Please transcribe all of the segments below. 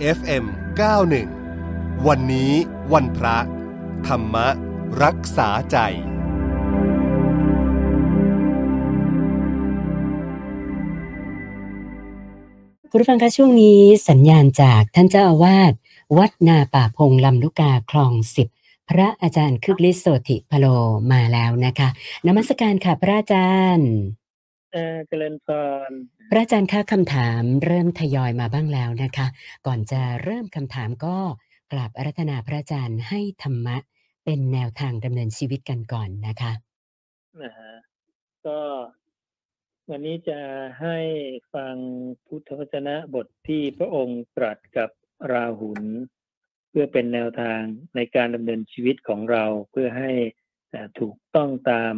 FM 91 วันนี้วันพระ ธรรมรักษาใจ คุณผู้ฟังคะช่วงนี้สัญญาณจากท่านเจ้าอาวาสวัดนาป่าพงลำลูกกาคลองสิบพระอาจารย์คึกฤทธิ์โสติพโลมาแล้วนะคะนมัสการค่ะพระอาจารย์ เออเจริญพรพระอาจารย์คะคำถามเริ่มทยอยมาบ้างแล้วนะคะ ก่อนจะเริ่มคำถามก็กราบอารัธนาพระอาจารย์ให้ธรรมะ เป็นแนวทางดำเนินชีวิตกันก่อนนะคะนะฮะก็วันนี้จะให้ฟังพุทธวจนะบทที่พระองค์ตรัสกับราหุล เพื่อเป็นแนวทางในการดำเนินชีวิตของเราเพื่อให้เอ่อถูกต้องตาม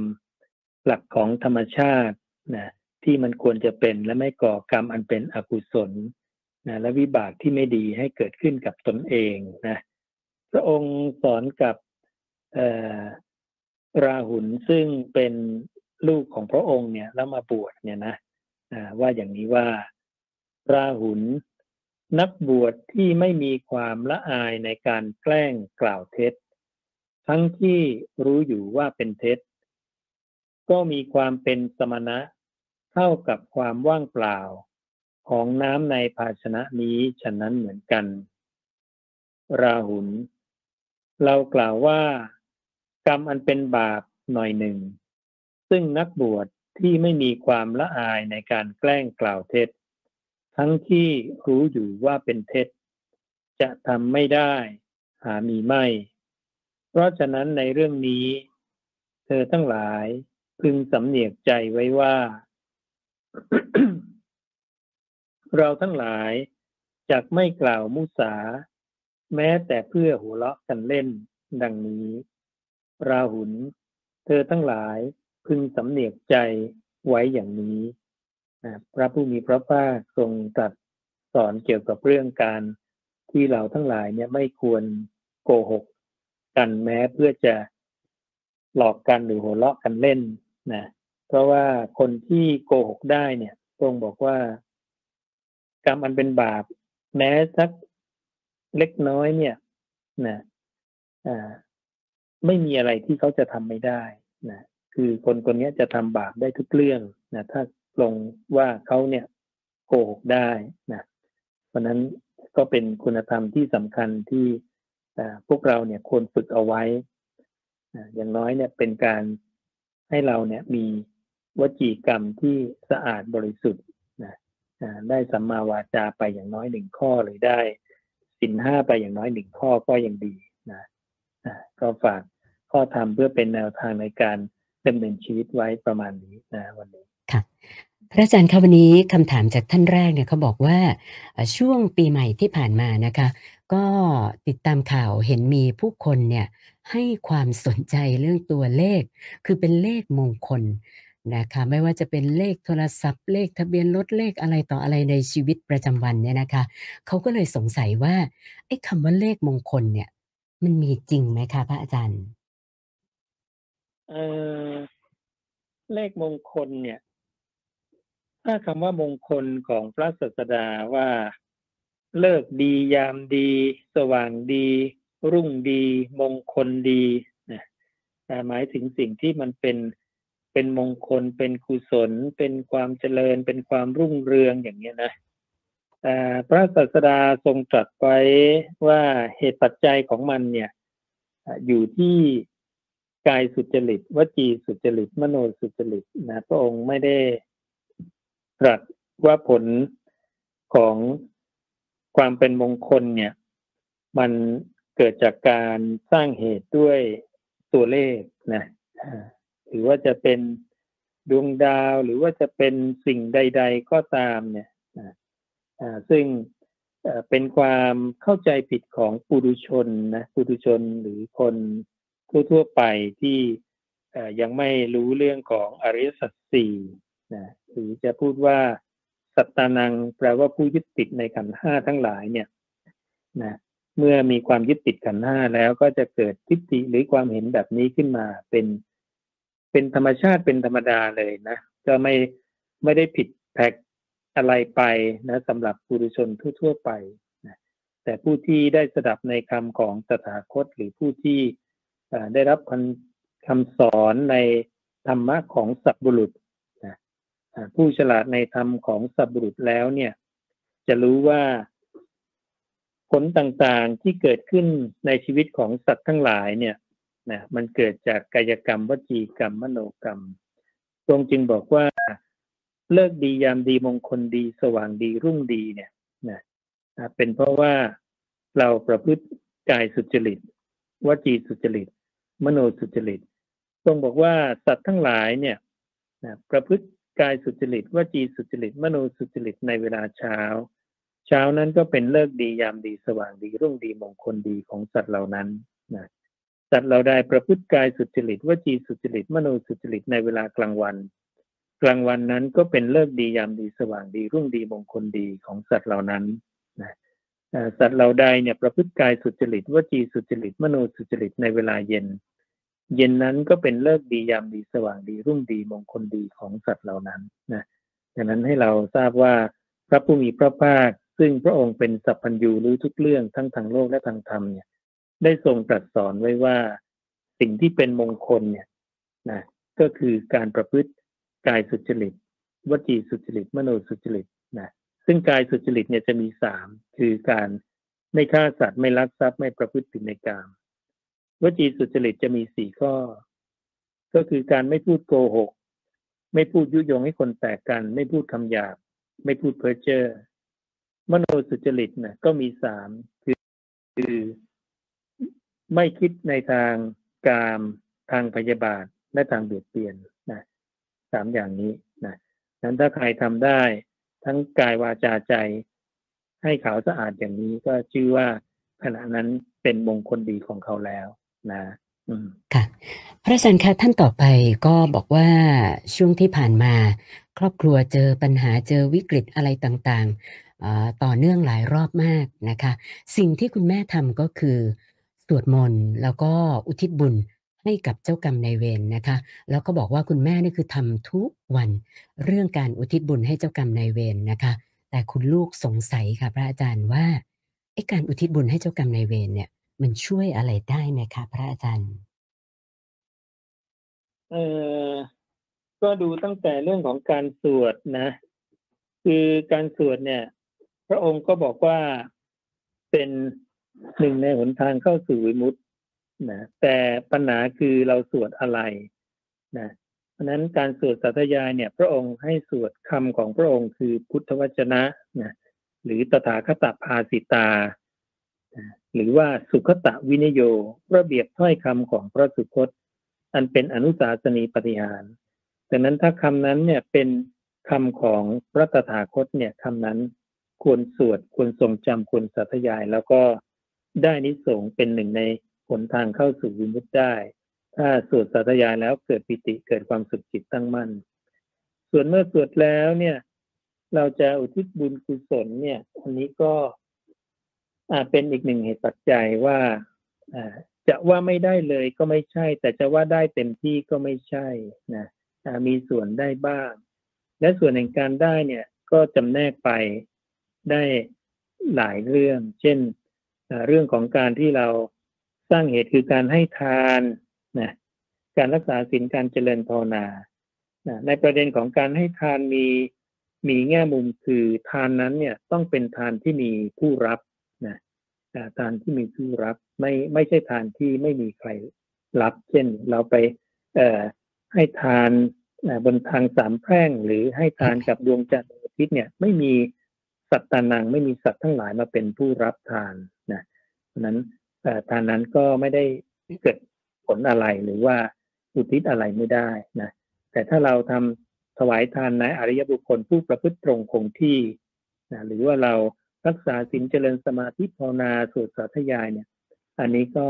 หลักของธรรมชาติ นะที่มันควรจะเป็นและไม่ก่อกรรมอันเป็นอกุศลนะและวิบากที่ไม่ดีให้เกิดขึ้นกับตนเองนะพระองค์สอนกับเอ่อราหุลซึ่งเป็นลูกของพระองค์เนี่ยแล้วมาบวชเนี่ยนะว่าอย่างนี้ว่าราหุลนักบวชที่ไม่มีความละอายในการแกล้งกล่าวเท็จ ทั้งที่รู้อยู่ว่าเป็นเท็จ ก็มีความเป็นสมณะ เท่ากับความว่างเปล่า ของน้ำในภาชนะนี้ฉะนั้นเหมือนกัน ราหุล เรากล่าวว่า กรรมอันเป็นบาปหน่อยหนึ่ง ซึ่งนักบวชที่ไม่มีความละอายในการแกล้งกล่าวเท็จ ทั้งที่รู้อยู่ว่าเป็นเท็จ จะทำไม่ได้ หามีไม่ เพราะฉะนั้นในเรื่องนี้ เธอทั้งหลาย พึงสำเนียกใจไว้ว่า เราทั้งหลายจะไม่กล่าวมุสา แม้แต่เพื่อหัวเราะกันเล่น ดังนี้ ราหุลเธอทั้งหลายพึงสำเนียกใจไว้อย่างนี้พระผู้มีพระภาคทรงตรัสสอนเกี่ยวกับเรื่องการที่เราทั้งหลายเนี่ยไม่ควรโกหก กันแม้เพื่อจะหลอกกันหรือหัวเราะกันเล่น นะเพราะว่าคนที่โกหกได้เนี่ยทรงบอกว่ากรรมอันเป็นบาป แม้สักเล็กน้อยเนี่ยนะอ่าไม่มีอะไรที่เขาจะทำไม่ได้นะคือคนคนนี้จะทำบาปได้ทุกเรื่องนะถ้าลงว่าเขาเนี่ยโกหกได้นะเพราะนั้นก็เป็นคุณธรรมที่สำคัญที่พวกเราเนี่ยควรฝึกเอาไว้ อย่างน้อยเนี่ยเป็นการ ให้เราเนี่ยมีวจีกรรมที่สะอาดบริสุทธิ์นะได้สัมมาวาจาไปอย่างน้อยหนึ่งข้อหรือได้สินห้าไปอย่างน้อยหนึ่งข้อก็ยังดีนะอ่าก็ฝากข้อธรรมเพื่อเป็นแนวทางในการดำเนินชีวิตไว้ประมาณนี้นะวันนี้ค่ะพระอาจารย์คะวันนี้คำถามจากท่านแรกเนี่ยเขาบอกว่าช่วงปีใหม่ที่ผ่านมานะคะ ก็ติดตามข่าวเห็นมีผู้คนเนี่ย ให้ความสนใจเรื่องตัวเลข คือเป็นเลขมงคลนะคะไม่ว่าจะเป็นเลขโทรศัพท์ เลขทะเบียนรถเลขอะไรต่ออะไรในชีวิตประจำวันเนี่ยนะคะเขาก็เลยสงสัยว่าไอ้คำว่าเลขมงคลเนี่ย มันมีจริงไหมคะพระอาจารย์เออเลขมงคลเนี่ย ถ้าคำว่ามงคลของพระศาสดาว่า เลิกดียามดี สว่างดี รุ่งดี มงคลดีนะหมายถึงสิ่งที่มันเป็นเป็นมงคล เป็นกุศล เป็นความเจริญ เป็นความรุ่งเรืองอย่างเงี้ยนะพระศาสดาทรงตรัสไว้ว่าเหตุปัจจัยของมันเนี่ยอ่าอยู่ที่กายสุจริตวจีสุจริต มโนสุจริตนะพระองค์ไม่ได้ตรัสว่าผลของความเป็นมงคลเนี่ย มัน เกิดจากการสร้างเหตุด้วยตัวเลขนะหรือว่าจะเป็นดวงดาวหรือว่าจะเป็นสิ่งใด ๆ ก็ตามเนี่ยซึ่งเป็นความเข้าใจผิดของปุถุชนนะปุถุชนหรือคนทั่วๆไปที่ยังไม่รู้เรื่องของอริยสัจสี่นะหรือจะพูดว่าสัตตานังแปลว่าผู้ยึดติดในขันห้าทั้งหลายเนี่ยนะ เมื่อมีความยึดติดขันห้าแล้วก็จะเกิดทิฏฐิหรือความเห็นแบบนี้ขึ้นมาเป็น เป็นธรรมชาติเป็นธรรมดาเลยนะก็ไม่ไม่ได้ผิดแผกอะไรไปนะสำหรับปุถุชนทั่ว ๆ ไปนะแต่ผู้ที่ได้สดับในคำของตถาคต หรือผู้ที่ได้รับคำคำสอนในธรรมะของสัพบุรุษผู้ฉลาดในธรรมของสัพบุรุษแล้วเนี่ย จะรู้ว่า ผลต่างๆที่เกิดขึ้นในชีวิตของสัตว์ทั้งหลายเนี่ยนะมันเกิดจากกายกรรมวจีกรรมมโนกรรมทรงจึงบอกว่าเลิกดียามดีมงคลดีสว่างดีรุ่งดีเนี่ยนะเป็นเพราะว่าเราประพฤติกายสุจริตวจีสุจริต มโนสุจริตทรงบอกว่าสัตว์ทั้งหลายเนี่ยนะประพฤติกายสุจริตวจีสุจริต มโนสุจริตในเวลาเช้า เช้านั้นก็เป็นเลิกดียามดีสว่างดีรุ่งดีมงคลดีของสัตว์เหล่านั้นนะสัตว์เราได้ประพฤติกายสุจริตวจีสุจริตมโนสุจริตในเวลากลางวัน กลางวันนั้นก็เป็นเลิกดียามดีสว่างดี รุ่งดีมงคลดีของสัตว์เหล่านั้นนะสัตว์เราใดเนี่ยประพฤติกายสุจริตวจีสุจริตมโนสุจริตในเวลาเย็น เย็นนั้นก็เป็นเลิกดียามดีสว่างดี รุ่งดีมงคลดีของสัตว์เหล่านั้นนะดังนั้นให้เราทราบว่าพระผู้มีพระภาค ซึ่งพระองค์เป็นสัพพัญญูรู้ทุกเรื่องทั้งทางโลกและทางธรรมเนี่ย ได้ทรงตรัสสอนไว้ว่าสิ่งที่เป็นมงคลเนี่ยนะก็คือการประพฤติกายสุจริตวจีสุจริต มโนสุจริตนะซึ่งกายสุจริตเนี่ยจะมีสามคือการไม่ฆ่าสัตว์ไม่ลักทรัพย์ไม่ประพฤติผิดในกามวจีสุจริตจะมีสี่ข้อ ก็คือการไม่พูดโกหก ไม่พูดยุยงให้คนแตกกัน ไม่พูดคำหยาบ ไม่พูดเพ้อเจ้อ มโนสุจริตนะก็มีสามคือคือไม่คิดในทางกามทางพยาบาทและทางเบียดเบียนนะสามอย่างนี้นะนั้นถ้าใครทำได้ ทั้งกายวาจาใจ ให้ขาวสะอาดอย่างนี้ก็ชื่อว่าขณะนั้นเป็นมงคลดีของเขาแล้วนะค่ะ พระอาจารย์คะท่านต่อไปก็บอกว่าช่วงที่ผ่านมา ครอบครัวเจอปัญหาเจอวิกฤตอะไรต่างๆต่อเนื่องหลายรอบมากนะคะ สิ่งที่คุณแม่ทำก็คือสวดมนต์แล้วก็อุทิศบุญให้กับเจ้ากรรมนายเวรนนะคะ แล้วก็บอกว่าคุณแม่นี่คือทำทุกวันเรื่องการอุทิศบุญให้เจ้ากรรมนายเวรนนะคะ แต่คุณลูกสงสัยค่ะพระอาจารย์ว่าไอ้การอุทิศบุญให้เจ้ากรรมนายเวรเนี่ย มันช่วยอะไรได้ไหมคะพระอาจารย์ เออก็ดูตั้งแต่เรื่องของการสวดนะ คือการสวดเนี่ย พระองค์ก็บอกว่าเป็นหนึ่งในหนทางเข้าสู่วิมุตตินะแต่ปัญหาคือเราสวดอะไรนะเพราะนั้นการสวดสัตยายเนี่ย พระองค์ให้สวดคำของพระองค์คือพุทธวจนะนะหรือตถาคตภาสิตา หรือว่าสุขตะวินโยระเบียบถ้อยคำของพระสุคต อันเป็นอนุสาสนีปฏิหารดังนั้นถ้าคำนั้นเนี่ยเป็นคำของพระตถาคตเนี่ยคำนั้นควรสวดควรทรงจำควรสัตยาย แล้วก็ได้นิสงเป็นหนึ่งในผลทางเข้าสู่วิมุตได้ ถ้าสวดสาธยายแล้วเกิดปิติเกิดความสุขจิตตั้งมั่น ส่วนเมื่อสวดแล้วเนี่ย เราจะอุทิศบุญกุศลเนี่ย อันนี้ก็เป็นอีกหนึ่งเหตุปัจจัยว่า จะว่าไม่ได้เลยก็ไม่ใช่ แต่จะว่าได้เต็มที่ก็ไม่ใช่นะมีส่วนได้บ้าง และส่วนแห่งการได้เนี่ยก็จำแนกไปได้หลายเรื่อง เช่นเรื่องของการที่เราสร้างเหตุคือการให้ทานนะการรักษาศีลการเจริญภาวนาในประเด็นของการให้ทานมีมีแง่มุมคือทานนั้นเนี่ยต้องเป็นทานที่มีผู้รับ นะทานที่มีผู้รับไม่ไม่ใช่ทานที่ไม่มีใครรับ เช่น เราไปเอ่อให้ทานบนทางสามแพร่งหรือให้ทานกับดวงจันทร์อาทิตย์เนี่ยไม่มีสัตตานังไม่มีสัตว์ทั้งหลายมาเป็นผู้รับทานนะเพราะนั้นทานนั้นก็ไม่ได้เกิดผลอะไรหรือว่าอุทิศอะไรไม่ได้นะแต่ถ้าเราทำถวายทานในอริยบุคคลผู้ประพฤติตรงคงที่นะหรือว่าเรา รักษาสินเจริญสมาธิภาวนาสวดสาธยายเนี่ย อันนี้ก็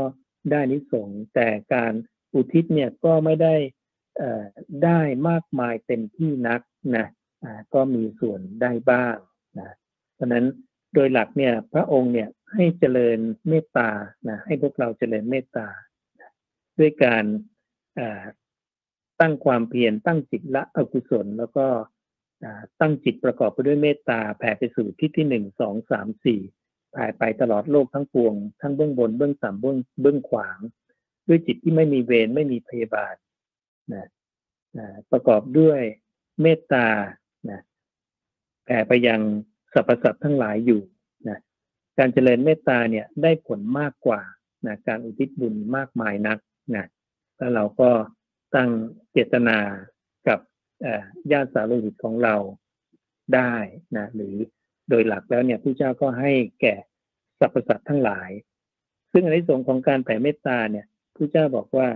ได้นิสงแต่การอุทิศเนี่ยก็ไม่ได้ได้มากมายเต็มที่นักนะก็มีส่วนได้บ้างนะเพราะนั้นโดยหลักเนี่ยพระองค์เนี่ยให้เจริญเมตตานะให้พวกเราเจริญเมตตา ด้วยการตั้งความเพียรตั้งจิตละอกุศล แล้วก็ ตั้งจิตประกอบไปด้วยเมตตาแผ่ไปสู่ที่ที่หนึ่งสองสามสี่แผ่ไปตลอดโลกทั้งปวง ทั้งเบื้องบนเบื้องต่ำเบื้องเบื้องขวาง ด้วยจิตที่ไม่มีเวรไม่มีพยาบาทนะนะประกอบด้วยเมตตานะแผ่ไปยังสรรพสัตว์ทั้งหลายอยู่นะการเจริญเมตตาเนี่ยได้ผลมากกว่านะการอุทิศบุญมากมายนักนะแล้วเราก็ตั้งเจตนา ญาติสาวโลหิตของเราได้นะหรือโดยหลักแล้วเนี่ยผู้เจ้าก็ให้แก่สรรพสัตว์ทั้งหลาย ซึ่งในส่วนของการแผ่เมตตาเนี่ยผู้เจ้าบอกว่า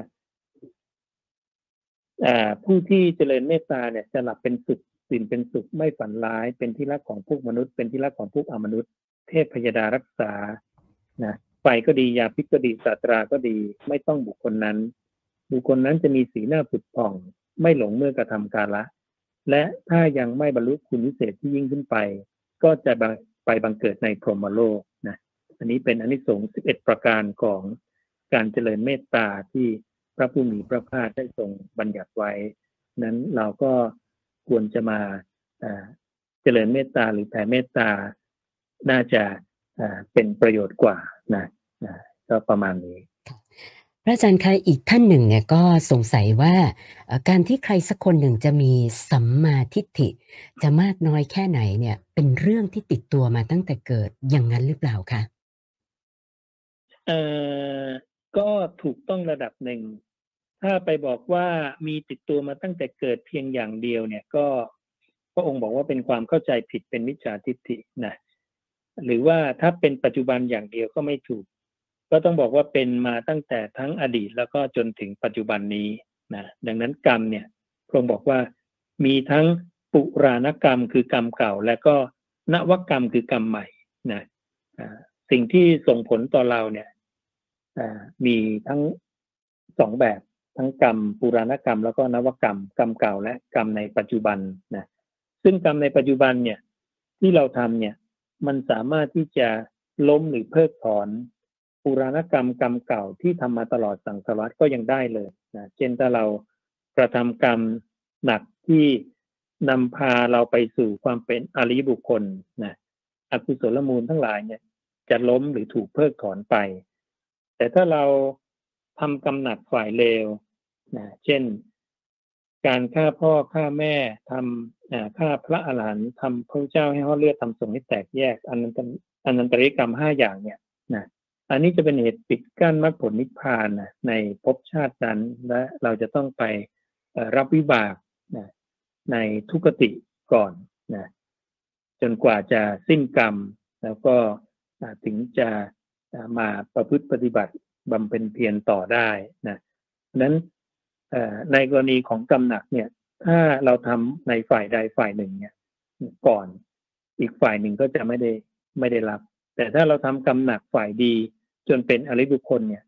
ผู้ที่เจริญเมตตาเนี่ยจะหลับเป็นสุขสิ่งเป็นสุขไม่ฝันร้าย เป็นที่รักของพวกมนุษย์ เป็นที่รักของพวกอมนุษย์ เทพพยดารักษานะไฟก็ดียาพิษก็ดีศาตราก็ดี ไม่ต้องบุคคลนั้น บุคคลนั้นจะมีสีหน้าผุดผ่อง ไม่หลงเมื่อกระทำการละ และถ้ายังไม่บรรลุคุณวิเศษที่ยิ่งขึ้นไป ก็จะไปบังเกิดในพรหมโลกนะอันนี้เป็นอนิสงส์11 ประการของการเจริญเมตตาที่พระผู้มีพระภาคได้ทรงบัญญัติไว้ นั้นเราก็ควรจะมาเจริญเมตตาหรือแผ่เมตตา น่าจะเป็นประโยชน์กว่านะก็ประมาณนี้ ระอาจารย์คะอีกท่านหนึ่งเนี่ยก็สงสัยว่าการที่ใครสักคนหนึ่งจะมีสัมมาทิฏฐิ จะมากน้อยแค่ไหนเนี่ย เป็นเรื่องที่ติดตัวมาตั้งแต่เกิดอย่างนั้นหรือเปล่าคะเอ่อก็ถูกต้องระดับหนึ่ง ถ้าไปบอกว่ามีติดตัวมาตั้งแต่เกิดเพียงอย่างเดียวเนี่ยก็พระองค์บอกว่าเป็นความเข้าใจผิดเป็นมิจฉาทิฏฐินะหรือว่าถ้าเป็นปัจจุบันอย่างเดียวก็ไม่ถูก ก็ต้องบอกว่าเป็นมาตั้งแต่ทั้งอดีตแล้วก็จนถึงปัจจุบันนี้นะดังนั้นกรรมเนี่ยพระองค์บอกว่ามีทั้งปุรานกรรมคือกรรมเก่า และก็นวกรรมคือกรรมใหม่นะสิ่งที่ส่งผลต่อเราเนี่ยมีทั้งสองแบบทั้งกรรมปุราณกรรม แล้วก็นวกรรม กรรมเก่าและกรรมในปัจจุบันนะซึ่งกรรมในปัจจุบันเนี่ยที่เราทำเนี่ยมันสามารถที่จะล้มหรือเพิกถอน ปุราณกรรมกรรมเก่าที่ทำมาตลอดสังสารวัตก็ยังได้เลยนะเช่นถ้าเรากระทำกรรมหนักที่นำพาเราไปสู่ความเป็นอริบุคคลนะอกุศลมูลทั้งหลายเนี่ย จะล้มหรือถูกเพิกถอนไป แต่ถ้าเราทำกำหนักฝ่ายเลวนะเช่น การฆ่าพ่อฆ่าแม่ทำฆ่าพระอรหันต์ทำพระเจ้าให้ห่อเลือดทำสงให้แตกแยกอันนั้นอันนันตริกรรมห้าอย่างเนี่ยนะ อันนี้จะเป็นเหตุปิดกั้นมรรคผลนิพพานนะในภพชาตินั้นและเราจะต้องไปรับวิบากนะในทุกติก่อนนะจนกว่าจะสิ้นกรรม แล้วก็ถึงจะมาประพฤติปฏิบัติบำเพ็ญเพียรต่อได้นะนั้นในกรณีของกรรมหนักเนี่ยถ้าเราทำในฝ่ายใดฝ่ายหนึ่งเนี่ยก่อนอีกฝ่ายหนึ่งก็จะไม่ได้ไม่ได้รับ แต่ถ้าเราทำกรรมหนักฝ่ายดี จนเป็นอริบุคคลเนี่ย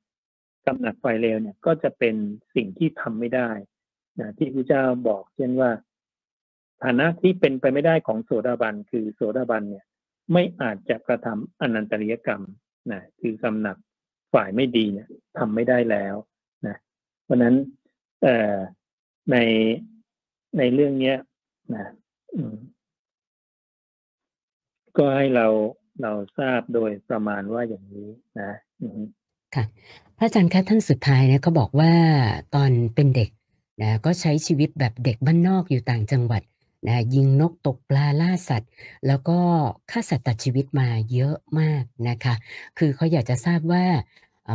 กรรมหนักฝ่ายเลวเนี่ย ก็จะเป็นสิ่งที่ทำไม่ได้นะที่พระเจ้าบอกเช่นว่า ฐานะที่เป็นไปไม่ได้ของโสดาบันคือโสดาบันเนี่ย ไม่อาจจะกระทำอนันตริยกรรมนะคือกรรมหนักฝ่ายไม่ดีเนี่ยทำไม่ได้แล้วนะเพราะนั้นเอ่อในในเรื่องเนี้ยนะก็ให้เราเราทราบโดยประมาณว่าอย่างนี้นะ ค่ะ พระอาจารย์คะท่านสุดท้ายเนี่ยเขาบอกว่าตอนเป็นเด็กนะก็ใช้ชีวิตแบบเด็กบ้านนอกอยู่ต่างจังหวัดนะยิงนกตกปลาล่าสัตว์ แล้วก็ฆ่าสัตว์ตัดชีวิตมาเยอะมากนะคะ คือเขาอยากจะทราบว่า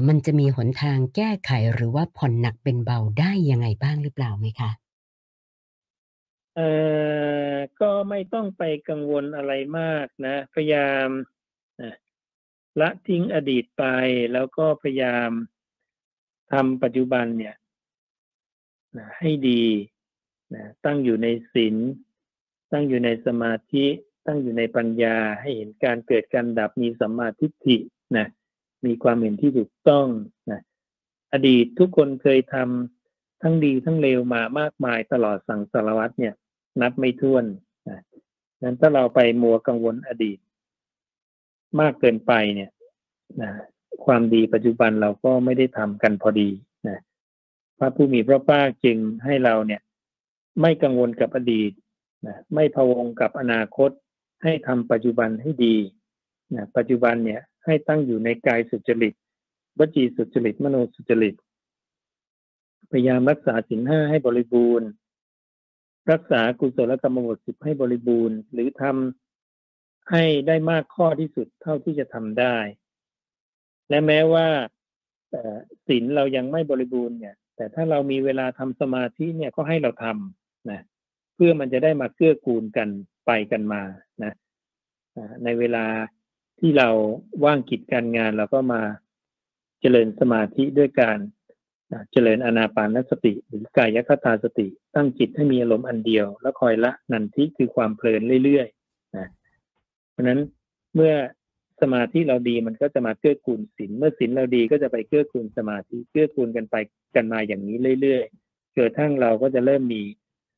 มันจะมีหนทางแก้ไขหรือว่าผ่อนหนักเป็นเบาได้ยังไงบ้างหรือเปล่าไหมคะเอ่อก็ไม่ต้องไปกังวลอะไรมากนะ พยายามนะ ละทิ้งอดีตไปแล้วก็พยายามทำปัจจุบันเนี่ยนะให้ดีนะตั้งอยู่ในศีลตั้งอยู่ในสมาธิตั้งอยู่ในปัญญาให้เห็นการเกิดการดับมีสัมมาทิฏฐินะมีความเห็นที่ถูกต้องนะอดีตทุกคนเคยทำทั้งดีทั้งเลวมามากมายตลอดสังสารวัตเนี่ย นับไม่ถ้วนนะนั้นถ้าเราไปมัวกังวลอดีต มากเกินไปเนี่ยนะความดีปัจจุบันเราก็ไม่ได้ทำกันพอดีนะพระผู้มีพระภาคจึงให้เราเนี่ย ไม่กังวลกับอดีตนะไม่พะวงกับอนาคต ให้ทำปัจจุบันให้ดีนะปัจจุบันเนี่ยให้ตั้งอยู่ในกายสุจริตวจีสุจริตมโนสุจริตพยายามรักษาสินห้าให้บริบูรณ์ รักษากุศลกรรมบทสิบให้บริบูรณ์ หรือทำ ให้ได้มากข้อที่สุดเท่าที่จะทำได้ และแม้ว่าศีลเรายังไม่บริบูรณ์เนี่ย แต่ถ้าเรามีเวลาทำสมาธิเนี่ยก็ให้เราทำนะเพื่อมันจะได้มาเกื้อกูลกันไปกันมานะในเวลาที่เราว่างกิจการงานเราก็มาเจริญสมาธิด้วยการเจริญอนาปานสติ หรือกายคตาสติ ตั้งจิตให้มีอารมณ์อันเดียว แล้วคอยละนันทิคือความเพลินเรื่อยๆ เพราะนั้นเมื่อสมาธิเราดีมันก็จะมาเกื้อกูลศีลเมื่อศีลเราดีก็จะไปเกื้อกูลสมาธิเกื้อกูลกันไปกันมาอย่างนี้เรื่อยๆจนทั้งเราก็จะเริ่มมี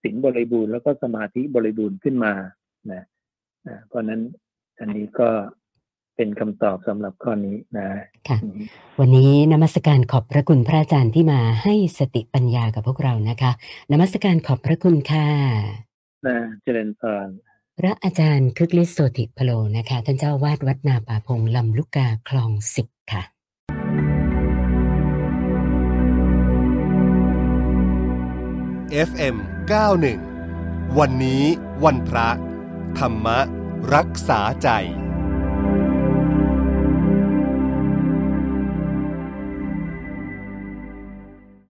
ศีลบริบูรณ์แล้วก็สมาธิบริบูรณ์ขึ้นมานะเพราะนั้นอันนี้ก็เป็นคำตอบสำหรับข้อนี้นะค่ะวันนี้นมัสการขอบพระคุณพระอาจารย์ที่มาให้สติปัญญากับพวกเรานะคะ นมัสการขอบพระคุณค่ะนะเจริญพร พระอาจารย์คึกฤทธิ์โสติพโลนะคะ ท่านเจ้าวาดวัดนาป่าพงลำลูกกาคลองสิบค่ะ FM 91 วันนี้วันพระ ธรรมรักษาใจ